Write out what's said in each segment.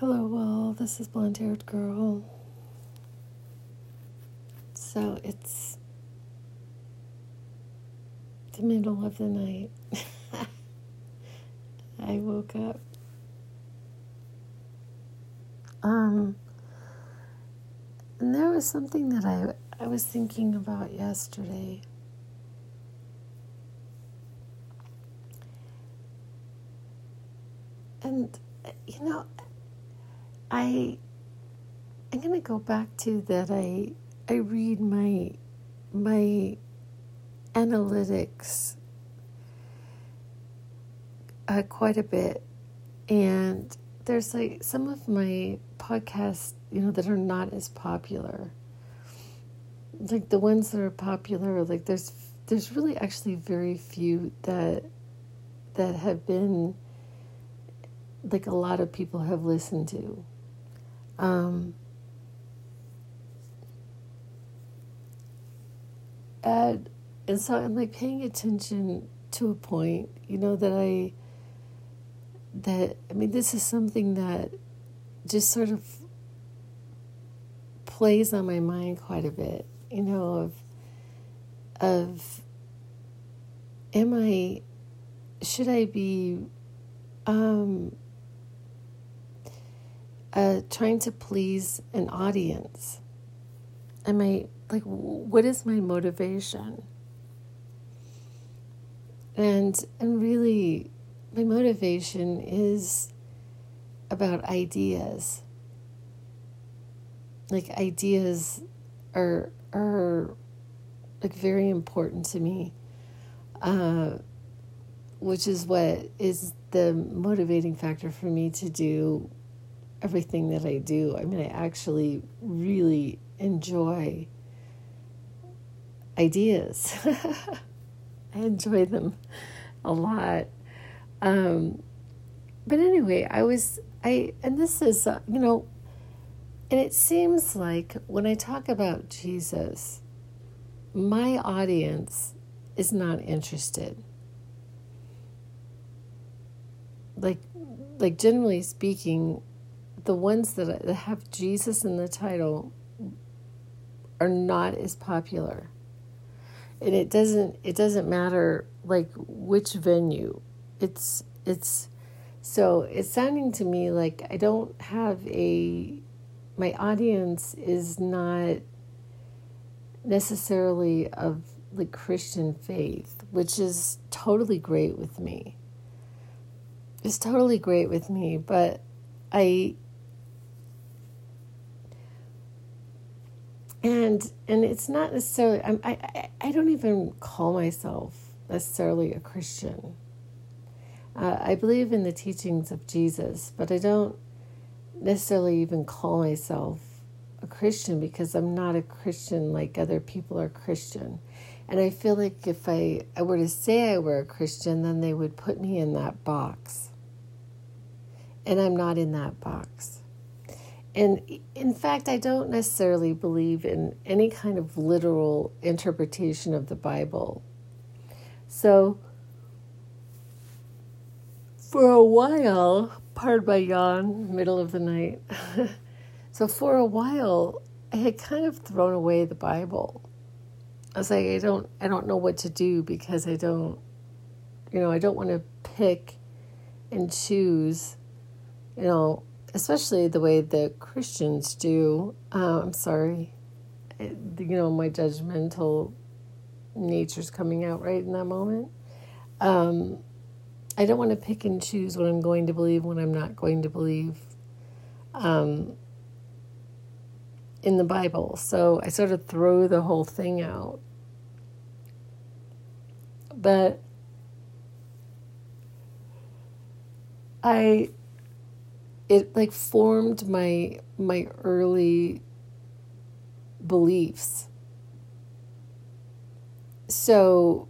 Hello, well, this is Blonde Haired Girl. So it's the middle of the night. I woke up. Um, and there was something that I, I was thinking about yesterday. And, you know, I I'm gonna go back to that I I read my my analytics uh, quite a bit. And there's like some of my podcasts you know that are not as popular. Like the ones that are popular like there's there's really actually very few that that have been like a lot of people have listened to um, and and so I'm like paying attention to a point, you know, that I that I mean this is something that just sort of plays on my mind quite a bit, you know, of of am I should I be um uh, trying to please an audience? Am I like, what is my motivation? And and really, my motivation is about ideas. Like ideas are are like very important to me. Uh, which is what is the motivating factor for me to do everything that I do. I mean, I actually really enjoy ideas. I enjoy them a lot. Um, but anyway, I was, I, and this is, uh, you know, and it seems like when I talk about Jesus, my audience is not interested. Like, like generally speaking, the ones that have Jesus in the title are not as popular. And it doesn't it doesn't matter like which venue. It's it's so it's sounding to me like I don't have a my audience is not necessarily of the Christian faith, which is totally great with me. It's totally great with me, but I and and it's not necessarily I'm, I I don't even call myself necessarily a Christian. Uh, I believe in the teachings of Jesus, but I don't necessarily even call myself a Christian because I'm not a Christian like other people are Christian. And I feel like if I, I were to say I were a Christian, then they would put me in that box. And I'm not in that box. And in fact, I don't necessarily believe in any kind of literal interpretation of the Bible. So, for a while, pardon my yawn, middle of the night. so, for a while, I had kind of thrown away the Bible. I was like, I don't, I don't know what to do because I don't, you know, I don't want to pick and choose, you know, especially the way the Christians do. Uh, I'm sorry, you know, my judgmental nature's coming out right in that moment. Um, I don't want to pick and choose what I'm going to believe when I'm not going to believe um, in the Bible. So I sort of throw the whole thing out. But I it like formed my my early beliefs. So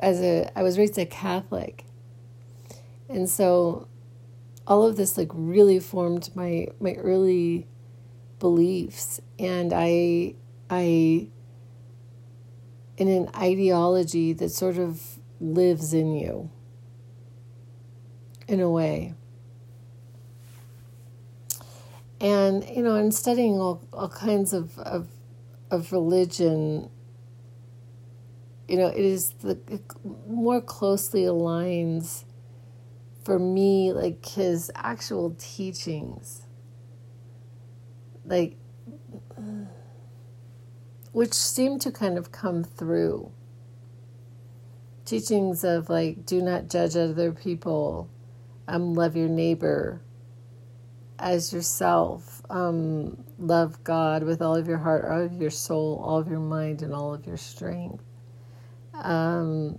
as a I was raised a Catholic. And so all of this like really formed my my early beliefs and I I in an ideology that sort of lives in you in a way. And you know, and studying all, all kinds of, of of religion, you know, it is the it more closely aligns for me like his actual teachings, like which seem to kind of come through. Teachings of like do not judge other people. Um, love your neighbor as yourself. Um, love God with all of your heart, all of your soul, all of your mind, and all of your strength. Um,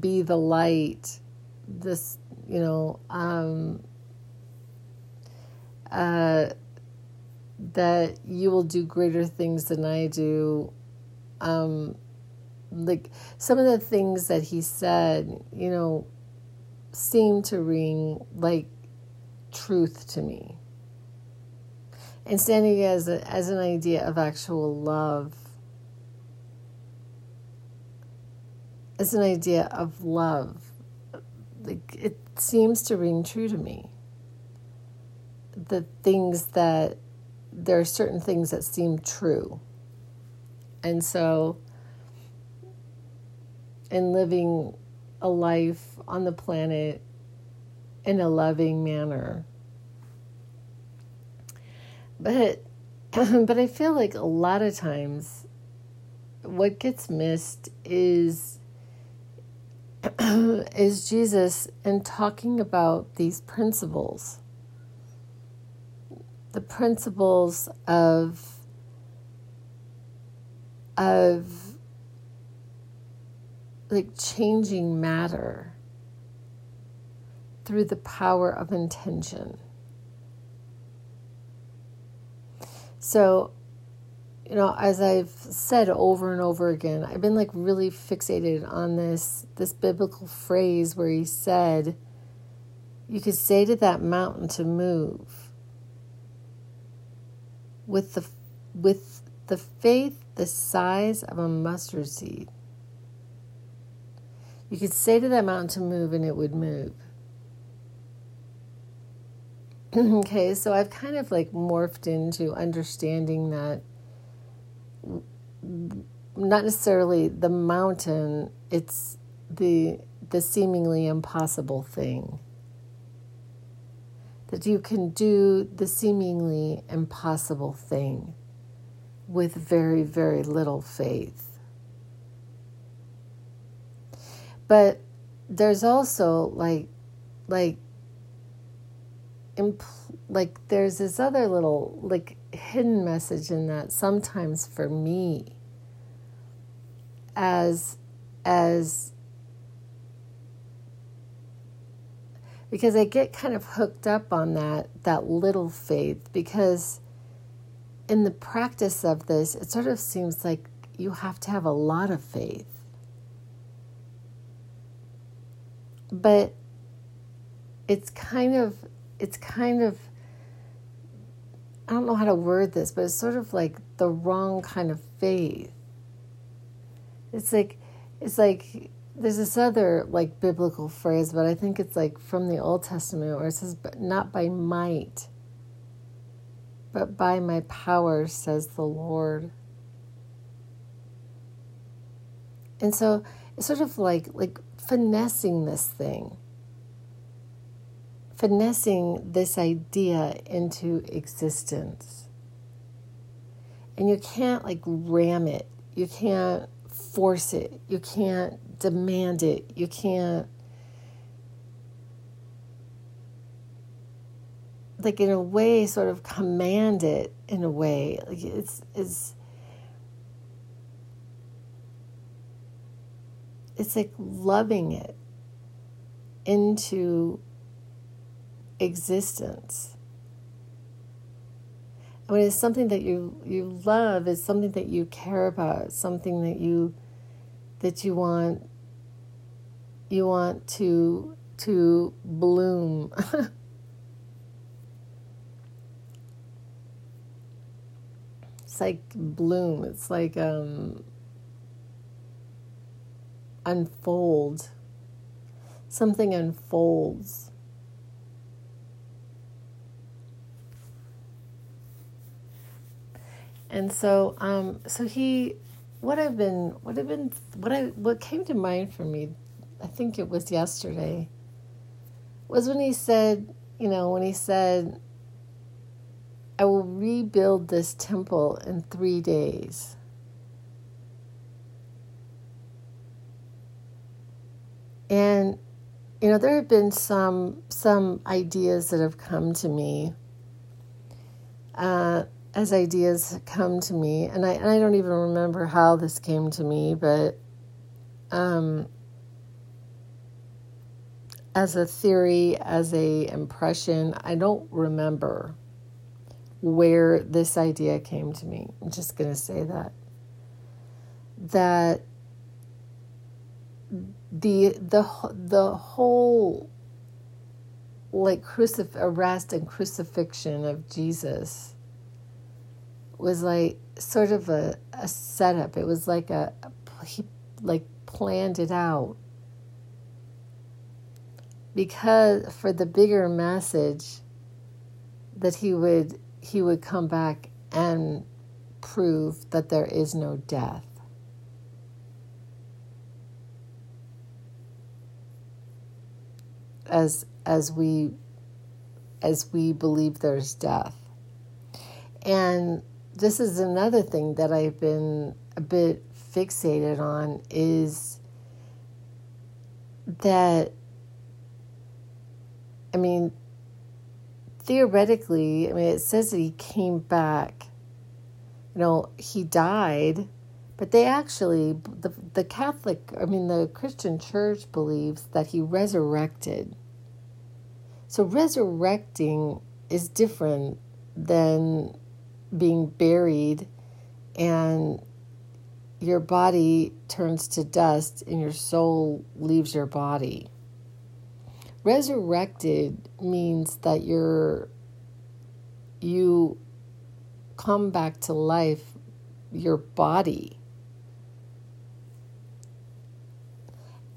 be the light. This, you know, um, uh, that you will do greater things than I do. Um, like some of the things that he said, you know, seem to ring like truth to me. And standing as a, as an idea of actual love, as an idea of love, like it seems to ring true to me. The things that there are certain things that seem true, and so in living a life on the planet in a loving manner. But but I feel like a lot of times what gets missed is is Jesus and talking about these principles. The principles of of like changing matter through the power of intention. So, you know, as I've said over and over again, I've been like really fixated on this this biblical phrase where he said, you could say to that mountain to move with the with the faith the size of a mustard seed. You could say to that mountain to move and it would move. Mm-hmm. okay, so I've kind of like morphed into understanding that not necessarily the mountain, it's the the seemingly impossible thing. That you can do the seemingly impossible thing with very, very little faith. But there's also like like impl- like there's this other little like hidden message in that sometimes for me as as because I get kind of hooked up on that that little faith because in the practice of this it sort of seems like you have to have a lot of faith. But it's kind of it's kind of I don't know how to word this, but it's sort of like the wrong kind of faith. It's like it's like there's this other like biblical phrase, but I think it's like from the Old Testament where it says, "But not by might, but by my power," says the Lord. And so it's sort of like like finessing this thing finessing this idea into existence. And you can't like ram it, you can't force it, you can't demand it, you can't. Like in a way, sort of command it in a way. Like it's it's it's like loving it into existence. When it's something that you you love, it's something that you care about, something that you that you want you want to to bloom. it's like bloom. It's like um, unfold. Something unfolds. And so um, so he what I've been what I've been what I what came to mind for me, I think it was yesterday, was when he said, you know, when he said, I will rebuild this temple in three days. And you know, there have been some some ideas that have come to me uh, as ideas come to me, and I and I don't even remember how this came to me, but um, as a theory, as a impression, I don't remember where this idea came to me. I'm just going to say that that the the the whole like crucif- arrest and crucifixion of Jesus was like sort of a, a setup. It was like a, he like planned it out because for the bigger message that he would he would come back and prove that there is no death. As as we as we believe there's death. And this is another thing that I've been a bit fixated on is that I mean theoretically, I mean it says that he came back. You know, he died, but they actually the the Catholic, I mean the Christian church believes that he resurrected. So resurrecting is different than being buried and your body turns to dust and your soul leaves your body. Resurrected means that you're you come back to life your body.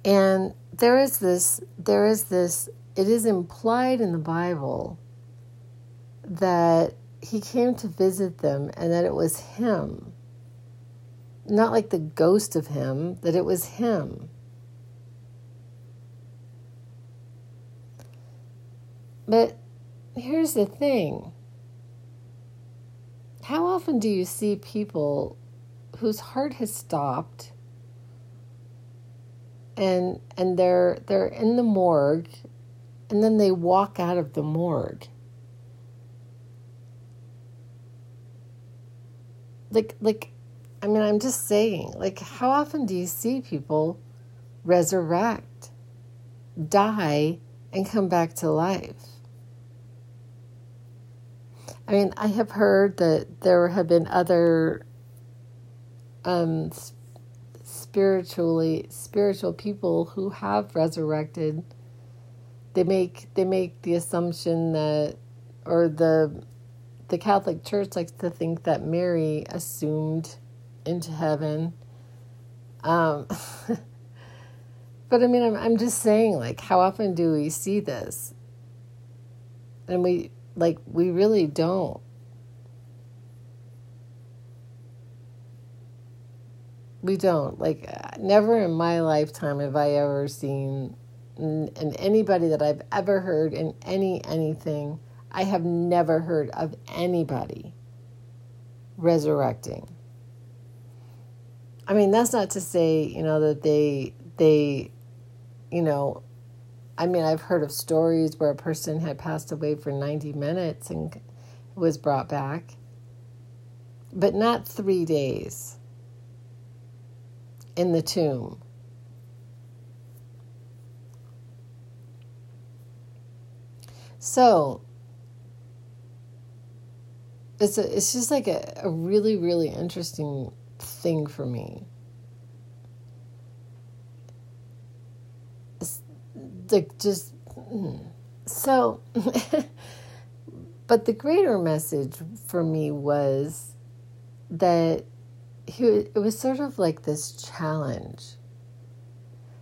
And there is this there is this it is implied in the Bible that he came to visit them and that it was him. Not like the ghost of him, that it was him. But here's the thing how often do you see people whose heart has stopped and and they're they're in the morgue and then they walk out of the morgue like like I mean I'm just saying like how often do you see people resurrect die and come back to life? I mean I have heard that there have been other um spiritually spiritual people who have resurrected. They make they make the assumption that or the the Catholic Church likes to think that Mary assumed into heaven. Um, but I mean, I'm, I'm just saying, like, how often do we see this? And we, like, we really don't. We don't. Like, never in my lifetime have I ever seen, and anybody that I've ever heard in any anything I have never heard of anybody resurrecting. I mean, that's not to say, you know, that they they you know, I mean, I've heard of stories where a person had passed away for 90 minutes and was brought back, but not 3 days in the tomb. So, it's a, it's just like a, a really really interesting thing for me like just mm. so but the greater message for me was that he it was sort of like this challenge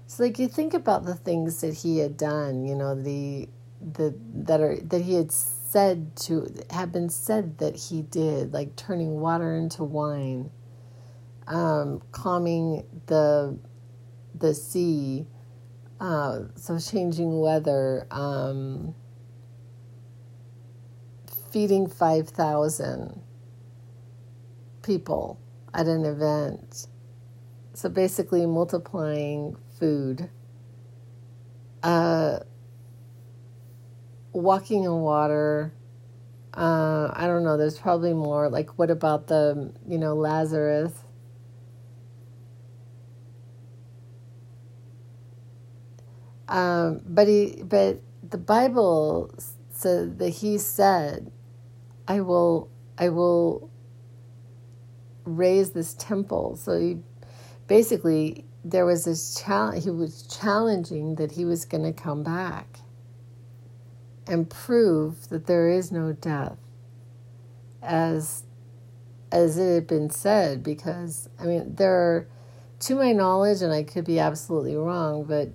so like you think about the things that he had done you know the the that are that he had said to have been said that he did, like turning water into wine, um, calming the the sea, uh, so changing weather, um, feeding five thousand people at an event. So basically, multiplying food. Uh, walking in water. Uh, I don't know. There's probably more. Like, what about the, you know, Lazarus? Um, but he, but the Bible said that he said, "I will, I will raise this temple." So he, basically, there was this challenge. He was challenging that he was going to come back and prove that there is no death as as it had been said because I mean there are to my knowledge and I could be absolutely wrong but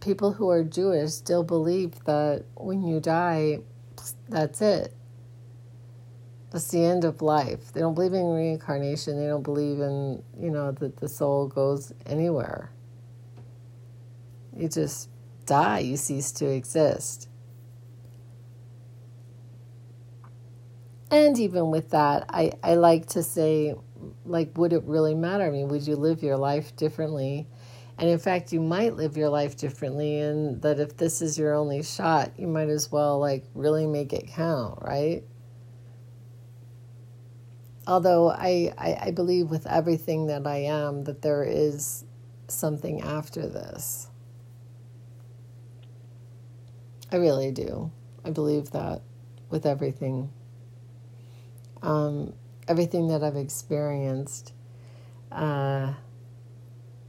people who are Jewish still believe that when you die that's it. That's the end of life. They don't believe in reincarnation. They don't believe in you know that the soul goes anywhere. You just die. You cease to exist And even with that, I, I like to say, like, would it really matter? I mean, would you live your life differently? And in fact, you might live your life differently, and that if this is your only shot, you might as well, like, really make it count, right? Although I, I, I believe with everything that I am that there is something after this. I really do. I believe that with everything um, everything that I've experienced. Uh,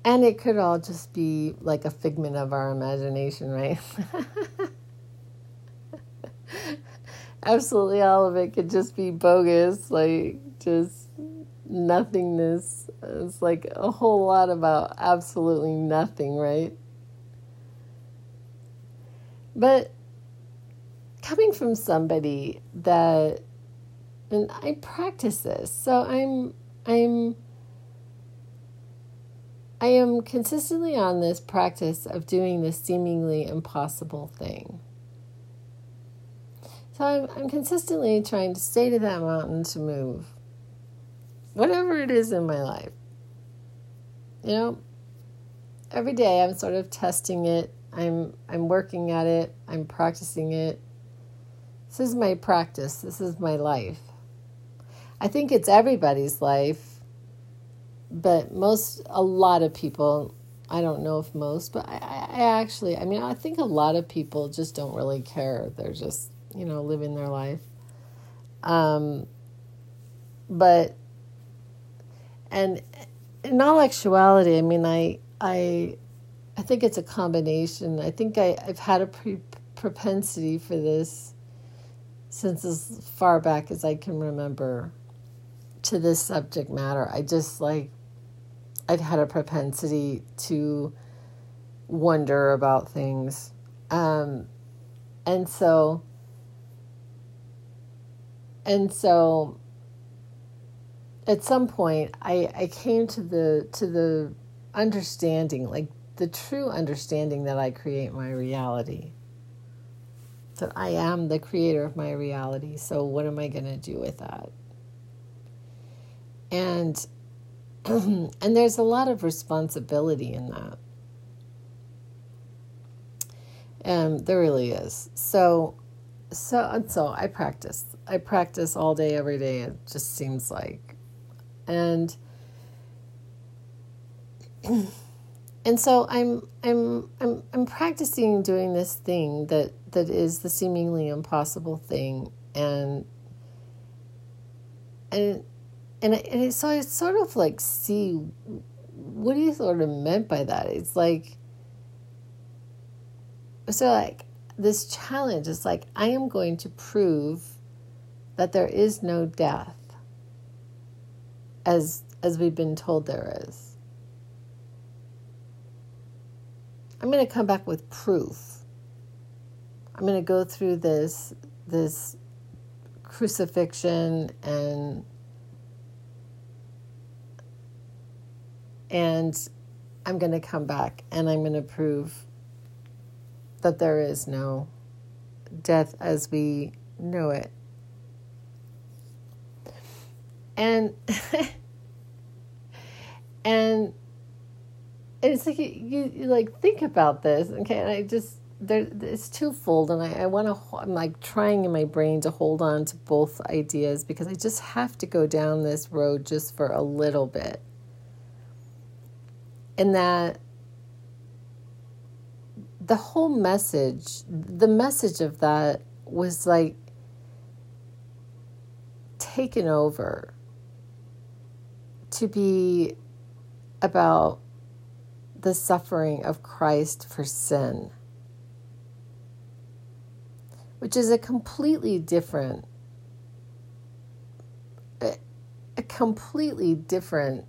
and it could all just be like a figment of our imagination, right? Absolutely all of it could just be bogus, like just nothingness. It's like a whole lot about absolutely nothing, right? But coming from somebody that and I practice this. So I'm I'm I am consistently on this practice of doing this seemingly impossible thing. So I'm, I'm consistently trying to say to that mountain to move, whatever it is in my life. You know, every day I'm sort of testing it. I'm I'm working at it. I'm practicing it. This is my practice. This is my life. I think it's everybody's life, but most, a lot of people, I don't know if most, but I, I actually, I mean, I think a lot of people just don't really care. They're just, you know, living their life. Um, but, and in all actuality, I mean, I, I, I think it's a combination. I think I, I've had a pre- propensity for this since as far back as I can remember to this subject matter. I just like, I've had a propensity to wonder about things. Um, and so, and so at some point I, I came to the to the understanding like the true understanding that I create my reality that I am the creator of my reality so what am I going to do with that and and there's a lot of responsibility in that. Um, there really is. So, so and so I practice. I practice all day, every day. It just seems like, and and so I'm I'm I'm I'm practicing doing this thing that that is the seemingly impossible thing, and and and, and so I sort of like see what he sort of meant by that. It's like, so like this challenge is like, I am going to prove that there is no death as as we've been told there is. I'm going to come back with proof. I'm going to go through this this crucifixion and and I'm going to come back and I'm going to prove that there is no death as we know it. And and it's like you, you, like think about this, okay? And I just there it's twofold, and I, I want to. I'm like trying in my brain to hold on to both ideas because I just have to go down this road just for a little bit and that the whole message, the message of that was like taken over to be about the suffering of Christ for sin, which is a completely different, a, a completely different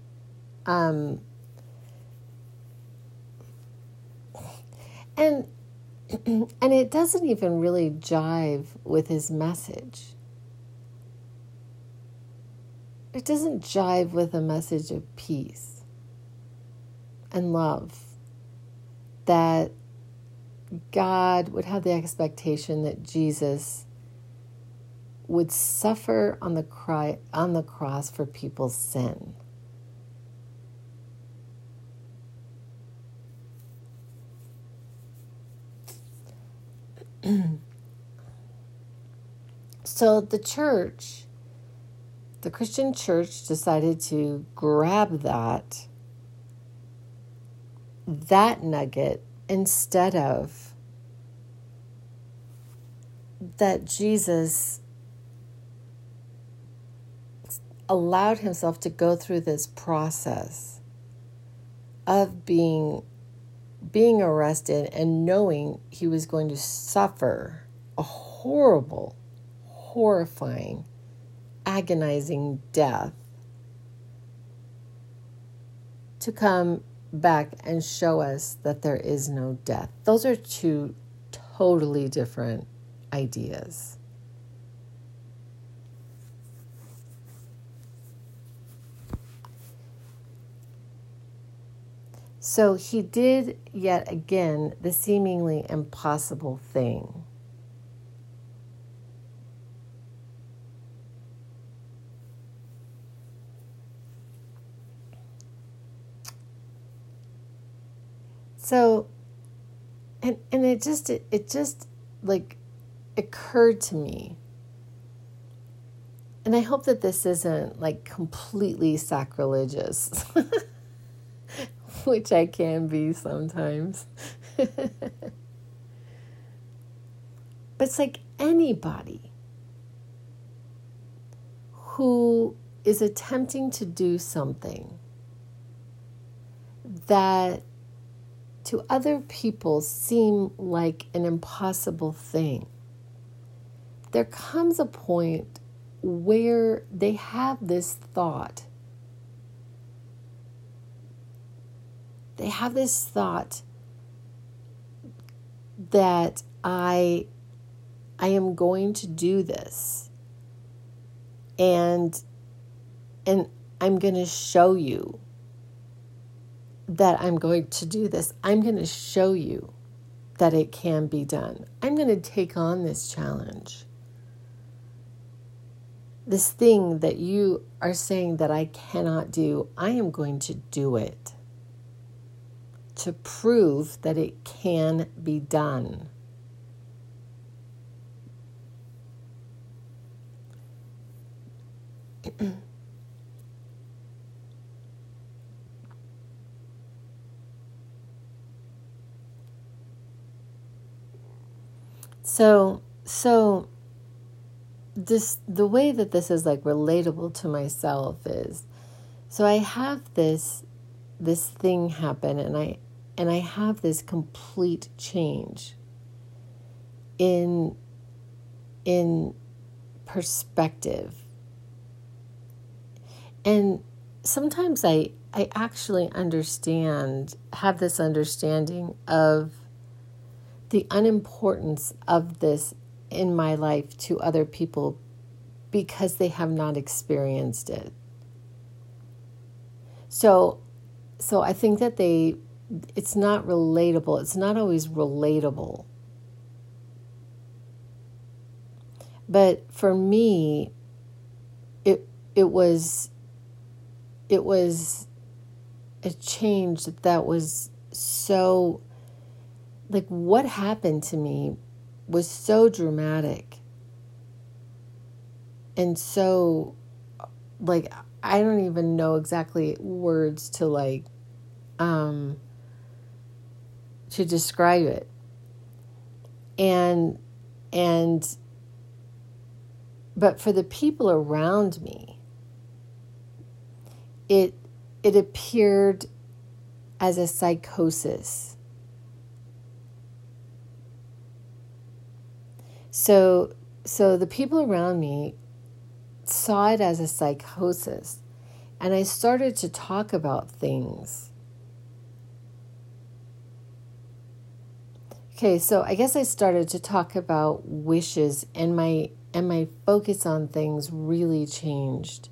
um, And and it doesn't even really jive with his message. It doesn't jive with a message of peace and love that God would have the expectation that Jesus would suffer on the cry on the cross for people's sin. So the church, the Christian church, decided to grab that that nugget instead of that Jesus allowed himself to go through this process of being being arrested and knowing he was going to suffer a horrible, horrifying, agonizing death to come back and show us that there is no death. Those are two totally different ideas. So he did yet again the seemingly impossible thing. So and and it just it, it just like occurred to me and I hope that this isn't like completely sacrilegious. which I can be sometimes. but it's like anybody who is attempting to do something that to other people seem like an impossible thing. There comes a point where they have this thought they have this thought that I I am going to do this and and I'm going to show you that I'm going to do this. I'm going to show you that it can be done. I'm going to take on this challenge. This thing that you are saying that I cannot do, I am going to do it to prove that it can be done. so so this the way that this is like relatable to myself is so I have this this thing happen and I and I have this complete change in in perspective. And sometimes I I actually understand have this understanding of the unimportance of this in my life to other people because they have not experienced it. So so I think that they it's not relatable. It's not always relatable. But for me it it was it was a change that was so like what happened to me was so dramatic and so like I don't even know exactly words to like um to describe it. And and but for the people around me it it appeared as a psychosis. So so the people around me saw it as a psychosis. And I started to talk about things. Okay, so I guess I started to talk about wishes and my and my focus on things really changed.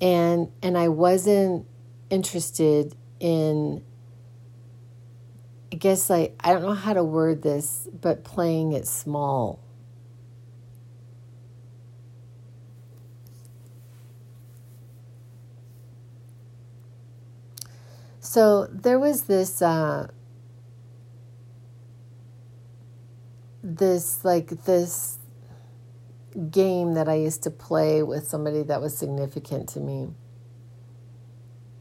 And and I wasn't interested in I guess like I don't know how to word this, but playing it small. So there was this uh, this like this game that I used to play with somebody that was significant to me.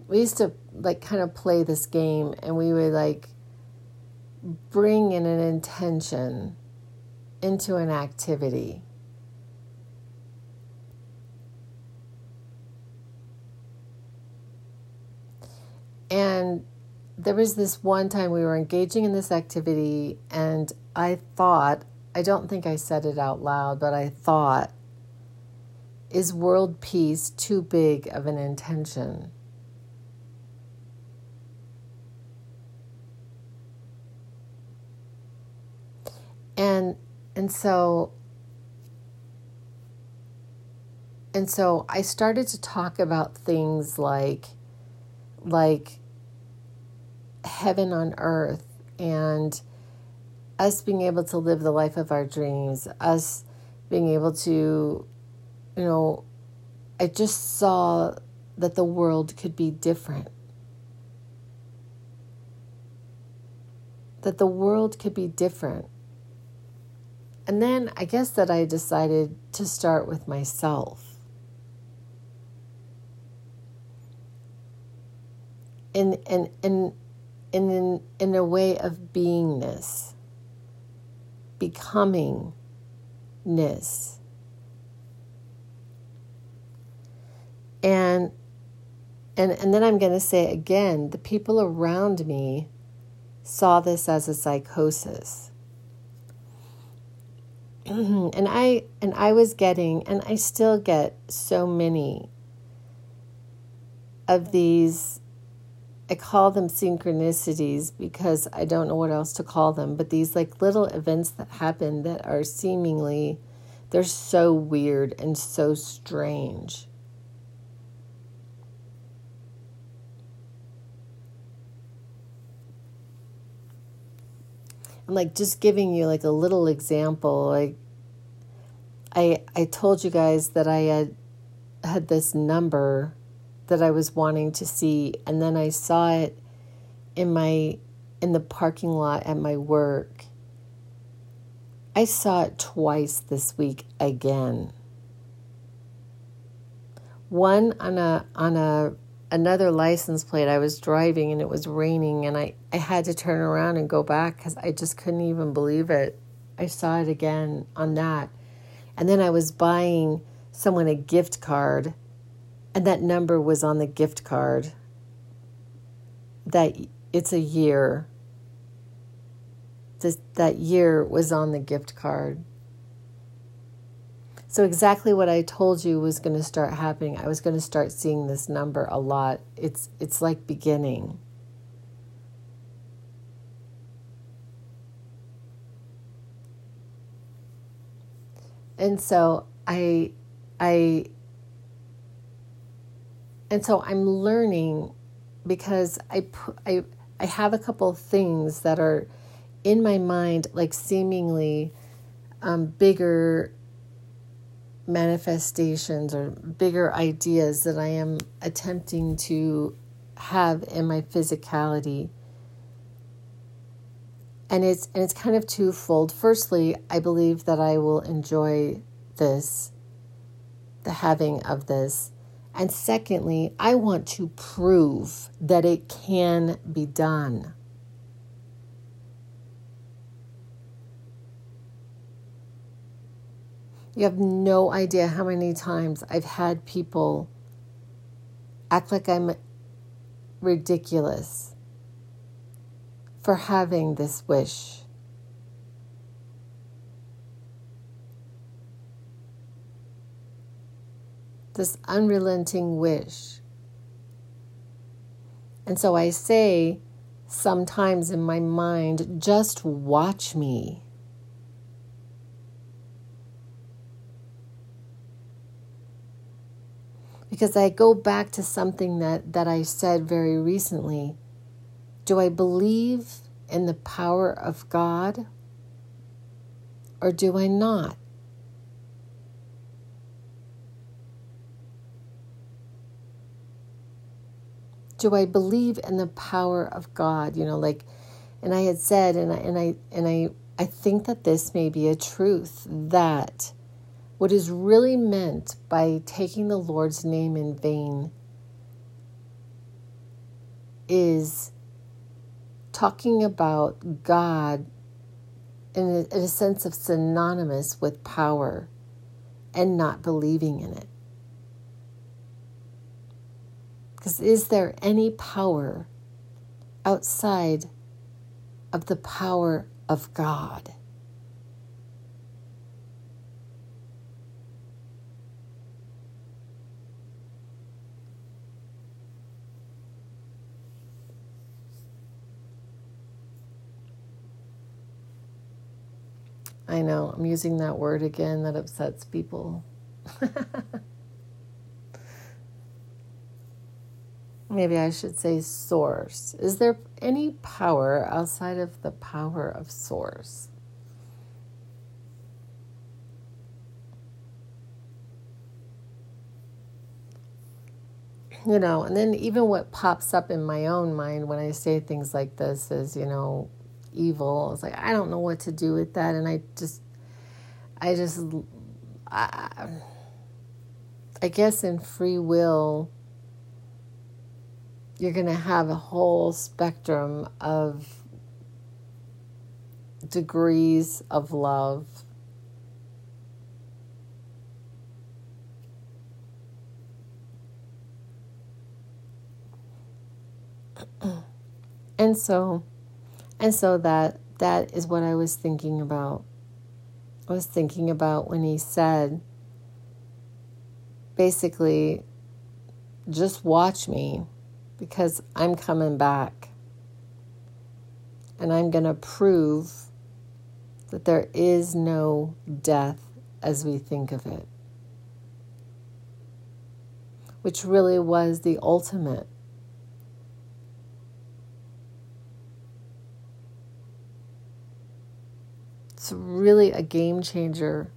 We used to like kind of play this game and we would like bring in an intention into an activity. And there was this one time we were engaging in this activity, and I thought, I don't think I said it out loud, but I thought, is world peace too big of an intention? And and so and so I started to talk about things like like heaven on earth and us being able to live the life of our dreams, us being able to, you know, I just saw that the world could be different. That the world could be different. And then I guess that I decided to start with myself. In, in, in, in, in a way of beingness, becomingness. And and and then I'm going to say again, the people around me saw this as a psychosis. Mm-hmm. Mm-hmm. and I and I was getting and I still get so many of these. I call them synchronicities because I don't know what else to call them, but these like little events that happen that are seemingly they're so weird and so strange. I'm like just giving you like a little example like I I told you guys that I had had this number that I was wanting to see and then I saw it in my in the parking lot at my work. I saw it twice this week again. One on a on a another license plate. I was driving and it was raining and I, I had to turn around and go back because I just couldn't even believe it. I saw it again on that. And then I was buying someone a gift card and that number was on the gift card that it's a year. This, that year was on the gift card. So exactly what i told you was going to start happening. I was going to start seeing this number a lot. It's it's like beginning and so I, I, and so I'm learning because I I, I have a couple things that are in my mind, like seemingly um, bigger manifestations or bigger ideas that I am attempting to have in my physicality. And it's and it's kind of twofold. Firstly, I believe that I will enjoy this, the having of this. And secondly, I want to prove that it can be done. You have no idea how many times I've had people act like I'm ridiculous for having this wish. This unrelenting wish. And so I say sometimes in my mind, just watch me. because I go back to something that, that I said very recently. Do I believe in the power of God or do I not? Do I believe in the power of God? You know, like, and I had said, and I, and I, and I, I think that this may be a truth that what is really meant by taking the Lord's name in vain is talking about God in a, in a sense of synonymous with power and not believing in it. Because is there any power outside of the power of God? I know, I'm using that word again that upsets people. Maybe I should say source. Is there any power outside of the power of source? You know, and then even what pops up in my own mind when I say things like this is, you know, evil. I was like, I don't know what to do with that. And I just, I just, I, I guess in free will, you're to have a whole spectrum of degrees of love. and so and so that that is what I was thinking about. I was thinking about when he said basically just watch me because I'm coming back. And I'm going to prove that there is no death as we think of it. Which really was the ultimate It's really a game changer.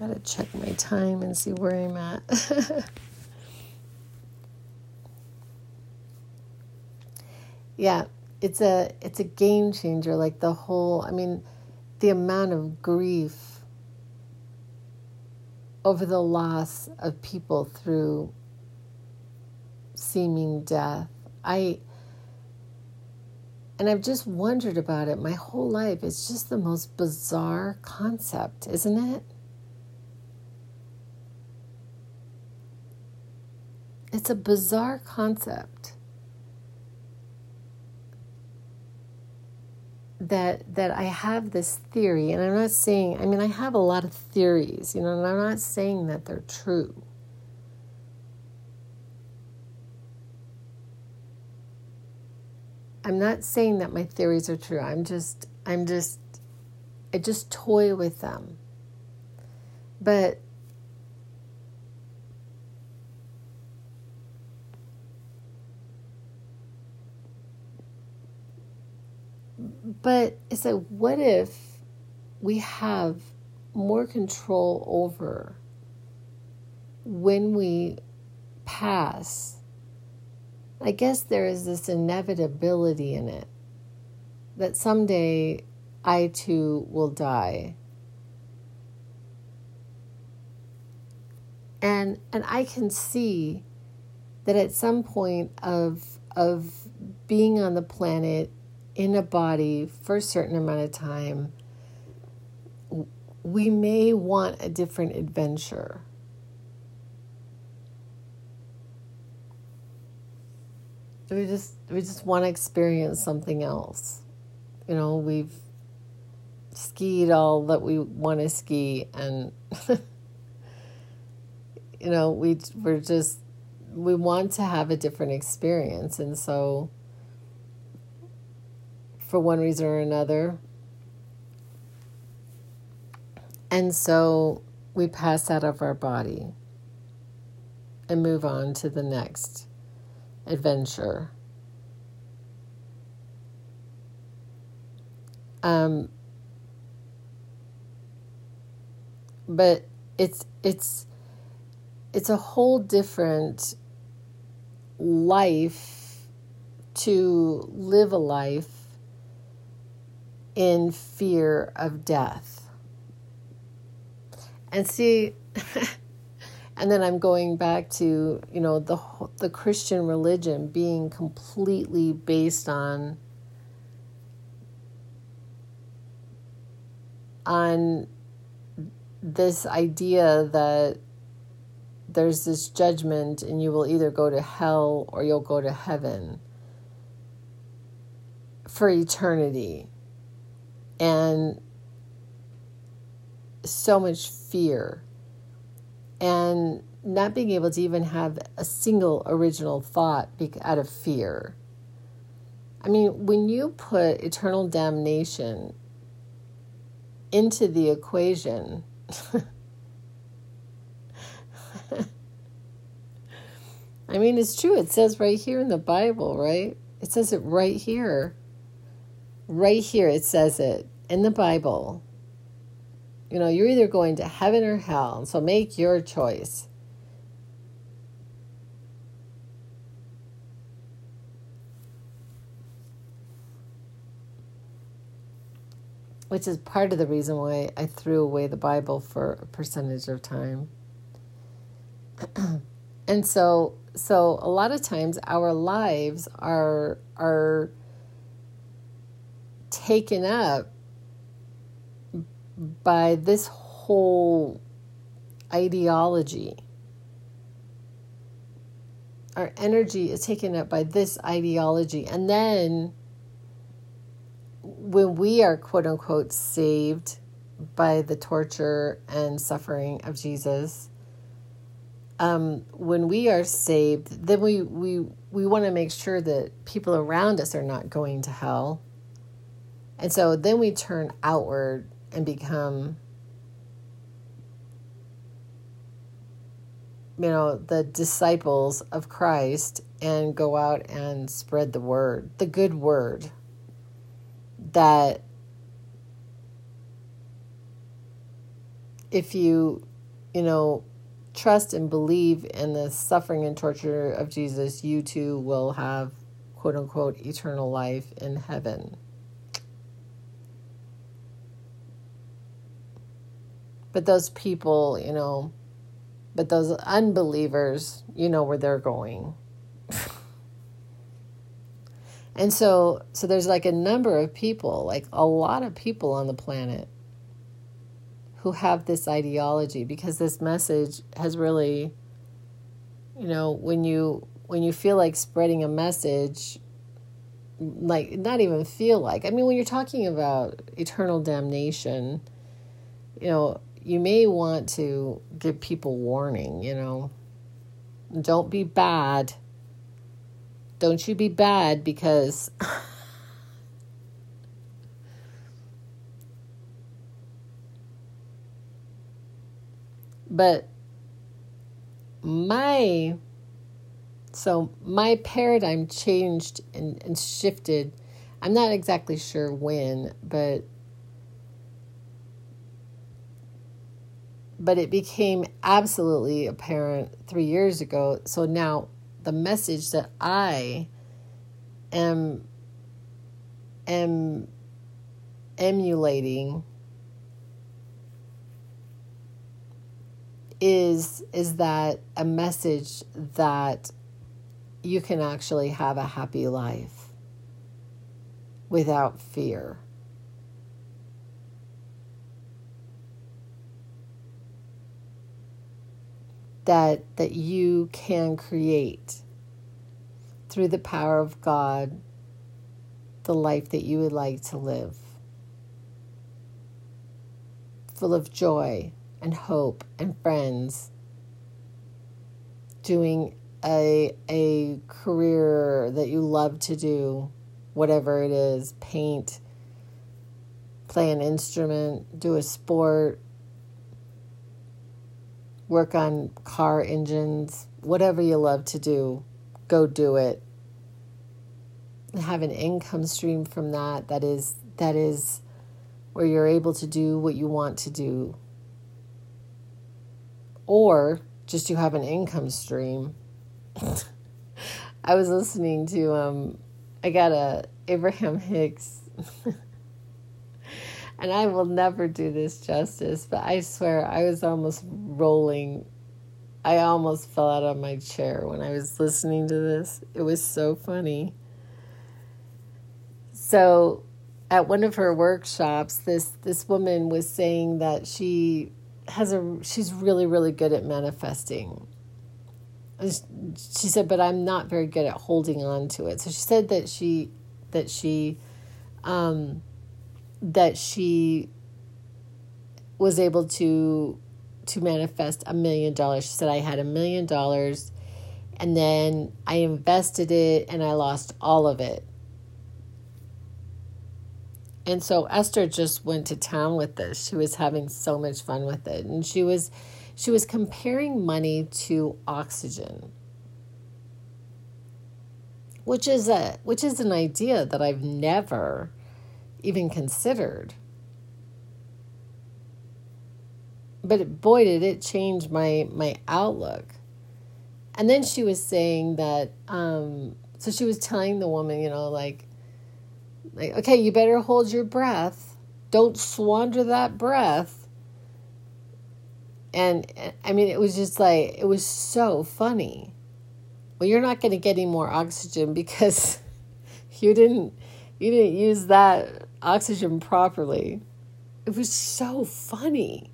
Gotta check my time and see where I'm at. yeah, it's a it's a game changer. Like the whole, I mean, the amount of grief over the loss of people through seeming death. I and I've just wondered about it my whole life. It's just the most bizarre concept, isn't it? It's a bizarre concept that that I have this theory and I'm not saying I mean I have a lot of theories, you know, and I'm not saying that they're true. I'm not saying that my theories are true. I'm just I'm just I just toy with them. But but it's like what if we have more control over when we pass I guess there is this inevitability in it that someday I too will die. And and I can see that at some point of of being on the planet in a body for a certain amount of time we may want a different adventure. We just we just want to experience something else. You know, we've skied all that we want to ski and you know, we we're just we want to have a different experience and so for one reason or another and so we pass out of our body and move on to the next adventure. Um, but it's it's it's a whole different life to live a life in fear of death. And see and then I'm going back to you know the the Christian religion being completely based on on this idea that there's this judgment and you will either go to hell or you'll go to heaven for eternity. And so much fear and not being able to even have a single original thought out of fear. I mean, when you put eternal damnation into the equation, I mean, it's true. It says right here in the Bible, right? It says it right here. Right here, it says it in the Bible. You know, you're either going to heaven or hell, so make your choice. Which is part of the reason why I threw away the Bible for a percentage of time. and so so a lot of times our lives are are taken up by this whole ideology. Our energy is taken up by this ideology. And then when we are quote unquote saved by the torture and suffering of Jesus, um, when we are saved, then we, we, we want to make sure that people around us are not going to hell. And so then we turn outward and become you know the disciples of Christ and go out and spread the word the good word that if you you know trust and believe in the suffering and torture of Jesus you too will have quote unquote eternal life in heaven But those people, you know, but those unbelievers, you know where they're going. and so so there's like a number of people, like a lot of people on the planet who have this ideology because this message has really you know, when you when you feel like spreading a message like not even feel like. I mean, when you're talking about eternal damnation, you know, you may want to give people warning, you know. Don't be bad. Don't you be bad because but my so my paradigm changed and, and shifted. I'm not exactly sure when, but but it became absolutely apparent three years ago. So now the message that I am am emulating is is that a message that you can actually have a happy life without fear. That that you can create through the power of God the life that you would like to live. Full of joy and hope and friends. Doing a, a career that you love to do, whatever it is paint, play an instrument, do a sport, work on car engines, whatever you love to do, go do it. Have an income stream from that that is that is where you're able to do what you want to do. Or just you have an income stream. I was listening to um i got a abraham hicks and i will never do this justice but i swear i was almost rolling. I almost fell out of my chair when i was listening to this. It was so funny. So at one of her workshops this this woman was saying that she has a she's really really good at manifesting. She said but i'm not very good at holding on to it. So she said that she that she um that she was able to to manifest a million dollars she said i had a million dollars and then i invested it and i lost all of it and so Esther just went to town with this. She was having so much fun with it. And she was she was comparing money to oxygen. Which is a which is an idea that I've never even considered. But boy did it change my my outlook. And then she was saying that um so she was telling the woman, you know, like like, okay, you better hold your breath. Don't squander that breath. And I mean, it was just like, it was so funny. Well, you're not going to get any more oxygen because you didn't you didn't use that oxygen properly. It was so funny.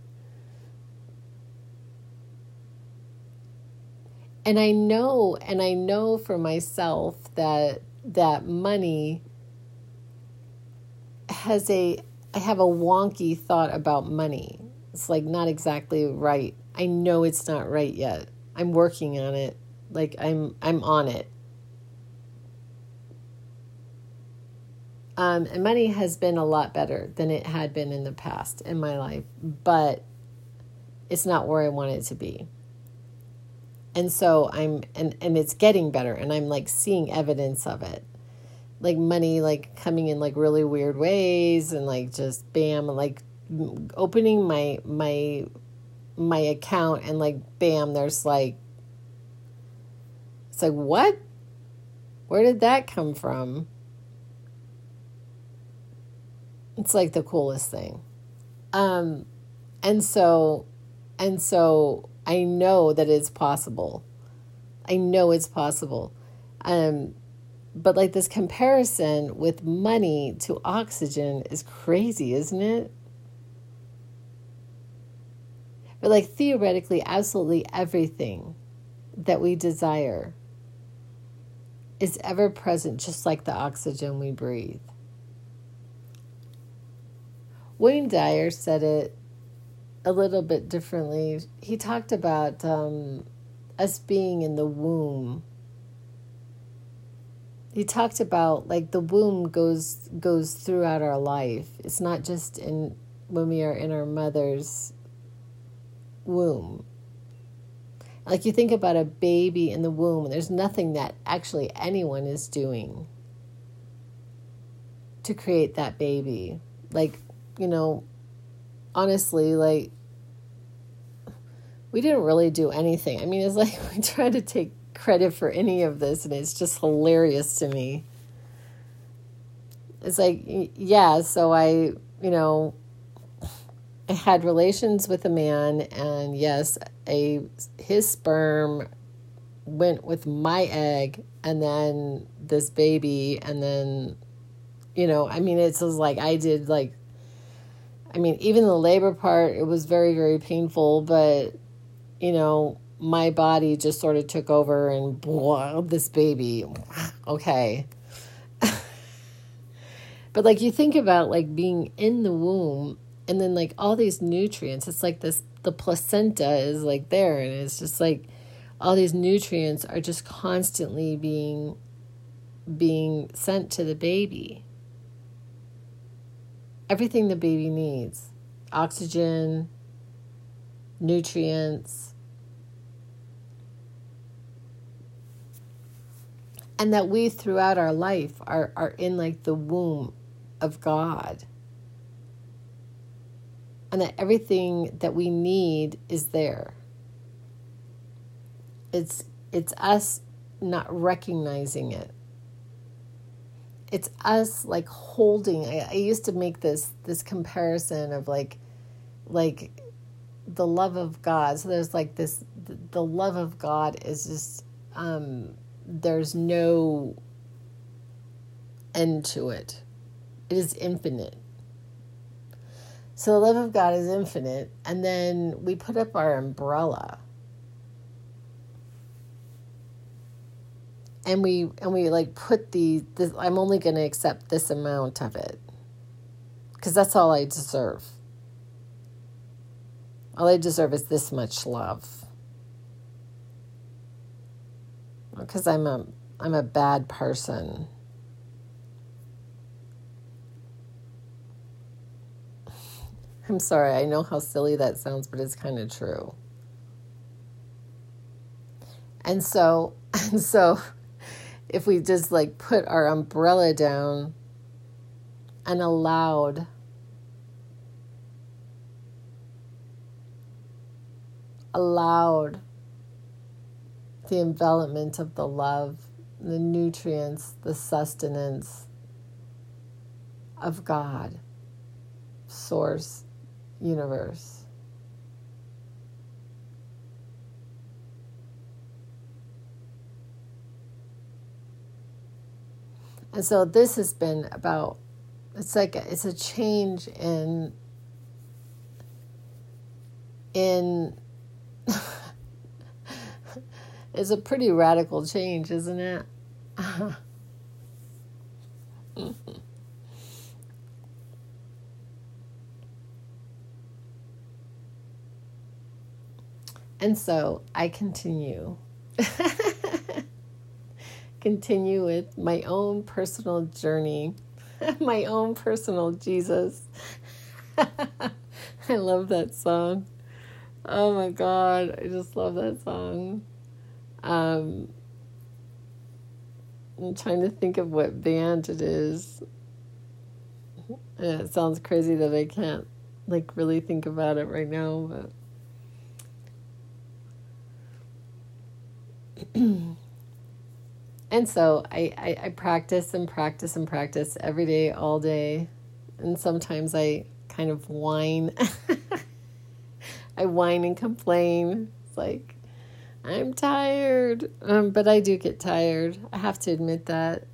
And I know and I know for myself that that money has a I have a wonky thought about money. It's like not exactly right. I know it's not right yet. I'm working on it. Like I'm I'm on it. Um, and money has been a lot better than it had been in the past in my life, but it's not where I want it to be. And so I'm and and it's getting better and I'm like seeing evidence of it. Like money like coming in like really weird ways and like just bam like opening my my my account and like bam there's like it's like what? Where did that come from it's like the coolest thing um and so and so i know that it's possible i know it's possible um but like this comparison with money to oxygen is crazy, isn't it? But like theoretically, absolutely everything that we desire is ever present, just like the oxygen we breathe. Wayne Dyer said it a little bit differently. He talked about um, us being in the womb he talked about like the womb goes goes throughout our life. It's not just in when we are in our mother's womb. Like you think about a baby in the womb, there's nothing that actually anyone is doing to create that baby. Like, you know, honestly, like, we didn't really do anything. I mean, it's like we try to take credit for any of this, and it's just hilarious to me. It's like, yeah, so I, you know, I had relations with a man, and yes, a his sperm went with my egg, and then this baby, and then, you know, I mean, it's just like I did like, I mean, even the labor part, it was very very painful, but, you know, my body just sort of took over and blah, this baby, okay. but like you think about like being in the womb and then like all these nutrients it's like this the placenta is like there and it's just like all these nutrients are just constantly being being sent to the baby everything the baby needs oxygen nutrients and that we throughout our life are, are in like the womb of god and that everything that we need is there. It's it's us not recognizing it. It's us like holding. I, I used to make this this comparison of like like the love of God. So there's like this the, love of God is just um there's no end to it. It is infinite. So the love of God is infinite. And then we put up our umbrella. And we and we like put the this, I'm only going to accept this amount of it. Cuz that's all I deserve. All I deserve is this much love. Because I'm a I'm a bad person. I'm sorry, I know how silly that sounds, but it's kind of true. And so, and so if we just like put our umbrella down and allowed allowed the envelopment of the love, the nutrients, the sustenance of God, source, universe. And so this has been about it's like a, it's a change in in it's a pretty radical change, isn't it? And so I continue. continue with my own personal journey, my own personal Jesus. I love that song. Oh my God, I just love that song. Um, I'm trying to think of what band it is. it sounds crazy that I can't like really think about it right now, but and so I, I, I practice and practice and practice every day, all day. And sometimes I kind of whine. I whine and complain. It's like, I'm tired. Um, but I do get tired. I have to admit that.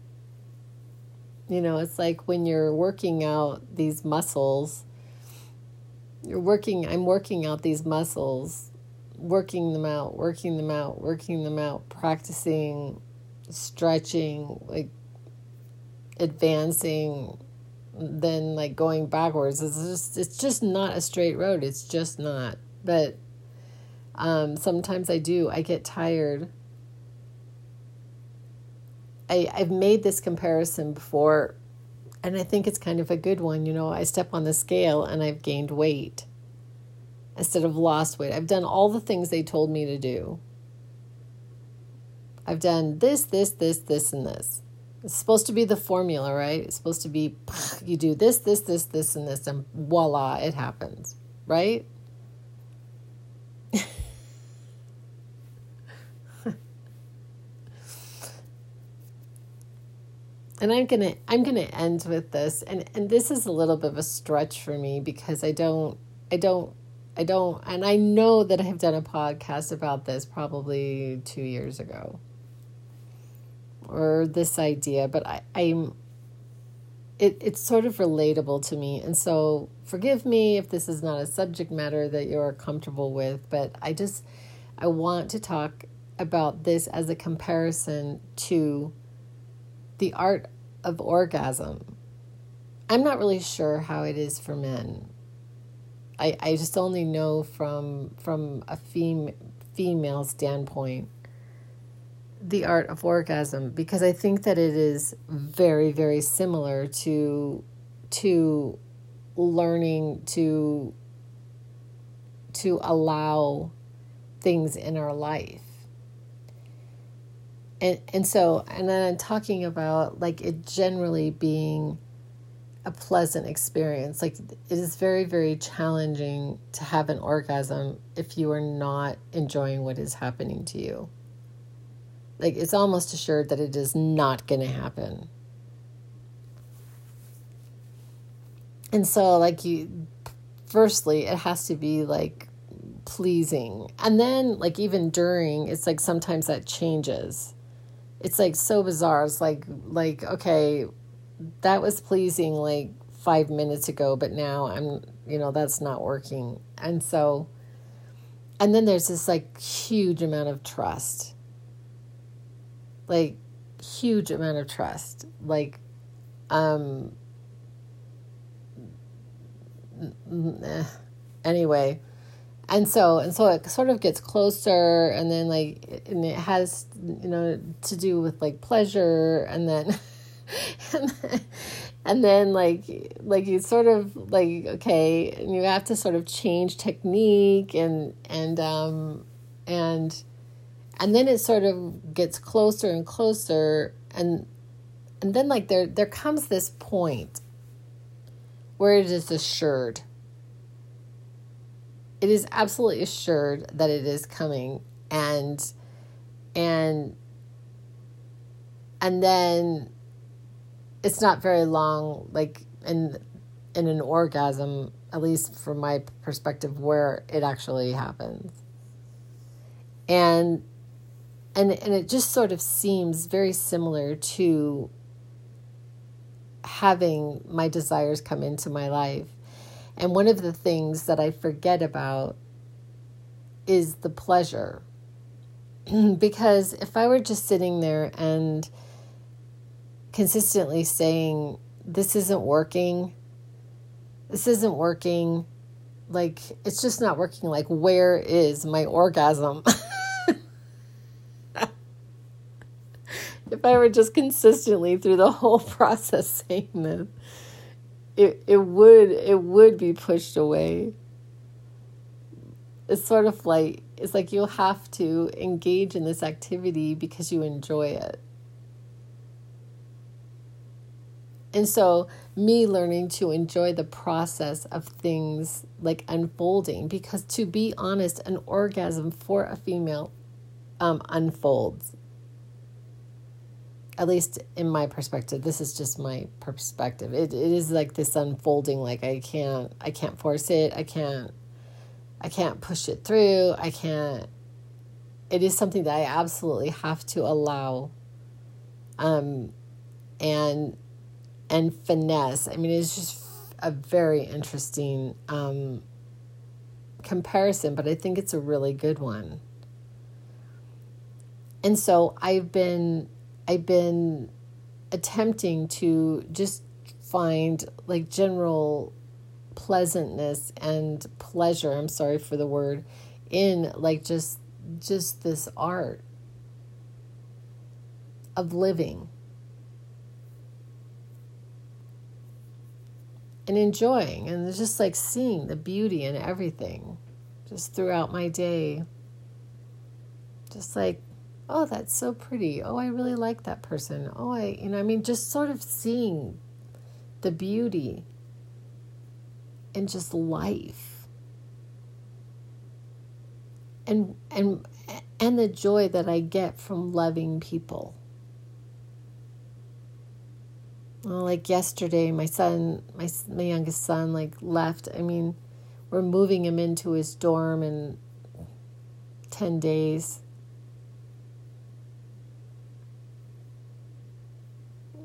You know, it's like when you're working out these muscles, you're working, I'm working out these muscles working them out, working them out, working them out, practicing stretching, like advancing, then like going backwards. It's just it's just not a straight road. It's just not. But um, sometimes I do. I get tired. I I've made this comparison before, and I think it's kind of a good one. You know, I step on the scale and I've gained weight instead of lost weight. I've done all the things they told me to do. I've done this, this, this, this, and this. It's supposed to be the formula, right? It's supposed to be you do this, this, this, this, and this, and voila, it happens, right? and I'm gonna I'm gonna end with this, and and this is a little bit of a stretch for me because I don't I don't I don't, and I know that I have done a podcast about this probably two years ago or this idea, but I, I'm it, it's sort of relatable to me. And so forgive me if this is not a subject matter that you're comfortable with, but I just I want to talk about this as a comparison to the art of orgasm. I'm not really sure how it is for men. I, I just only know from from a fem- female standpoint the art of orgasm because I think that it is very very similar to to learning to to allow things in our life. And and so and then I'm talking about like it generally being a pleasant experience. Like it is very very challenging to have an orgasm if you are not enjoying what is happening to you. Like it's almost assured that it is not going to happen. And so, like, you, firstly, it has to be like pleasing. And then, like, even during, it's like sometimes that changes. It's like so bizarre. It's like, like, okay, that was pleasing like five minutes ago, but now I'm, you know, that's not working. And so, and then there's this like huge amount of trust like huge amount of trust. Like um anyway. And so and so it sort of gets closer and then like and it has you know to do with like pleasure and then and then, and then like like you sort of like okay and you have to sort of change technique and and um and and then it sort of gets closer and closer and and then like there there comes this point where it is assured. It is absolutely assured that it is coming and and and then it's not very long like in in an orgasm at least from my perspective where it actually happens. And and and it just sort of seems very similar to having my desires come into my life. And one of the things that I forget about is the pleasure. because if I were just sitting there and consistently saying, This isn't working, this isn't working, like it's just not working, like, where is my orgasm? if I were just consistently through the whole process saying this, it it would it would be pushed away. It's sort of like it's like you'll have to engage in this activity because you enjoy it. And so, me learning to enjoy the process of things like unfolding, because to be honest, an orgasm for a female um, unfolds at least in my perspective this is just my perspective. It, it is like this unfolding like i can't i can't force it. I can't i can't push it through. I can't it is something that i absolutely have to allow um and and finesse. I mean it's just a very interesting um comparison but i think it's a really good one. And so i've been I've been attempting to just find like general pleasantness and pleasure, I'm sorry for the word, in like just just this art of living. And enjoying and just like seeing the beauty in everything. just throughout my day. Just like, oh, that's so pretty. Oh, I really like that person. Oh, I, you know, I mean, just sort of seeing the beauty and just life. And, and, and the joy that I get from loving people. Well, like yesterday, my son, my, my youngest son, like left. I mean, we're moving him into his dorm in 10 days.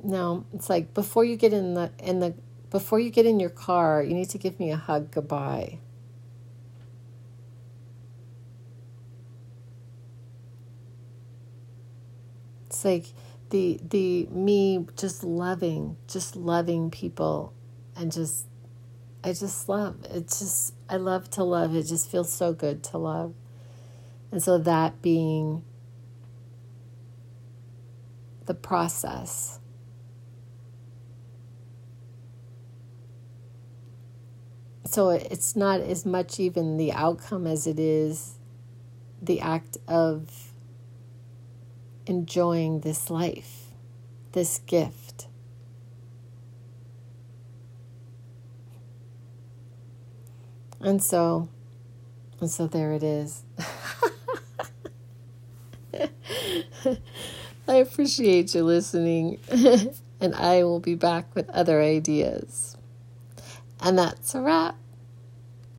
No, it's like before you get in the in the before you get in your car, you need to give me a hug goodbye. It's like the the me just loving, just loving people and just I just love. It's just I love to love. It just feels so good to love. And so that being the process so it's not as much even the outcome as it is the act of enjoying this life, this gift. And so, and so there it is. I appreciate you listening, and I will be back with other ideas. And that's a wrap.